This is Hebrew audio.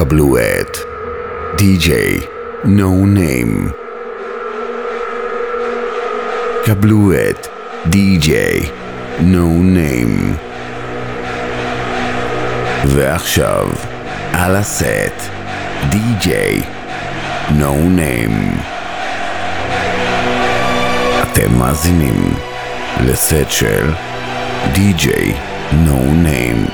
קבלו את DJ No Name. קבלו את DJ No Name. ועכשיו על הסט DJ No Name. אתם מאזינים לסט של DJ No Name.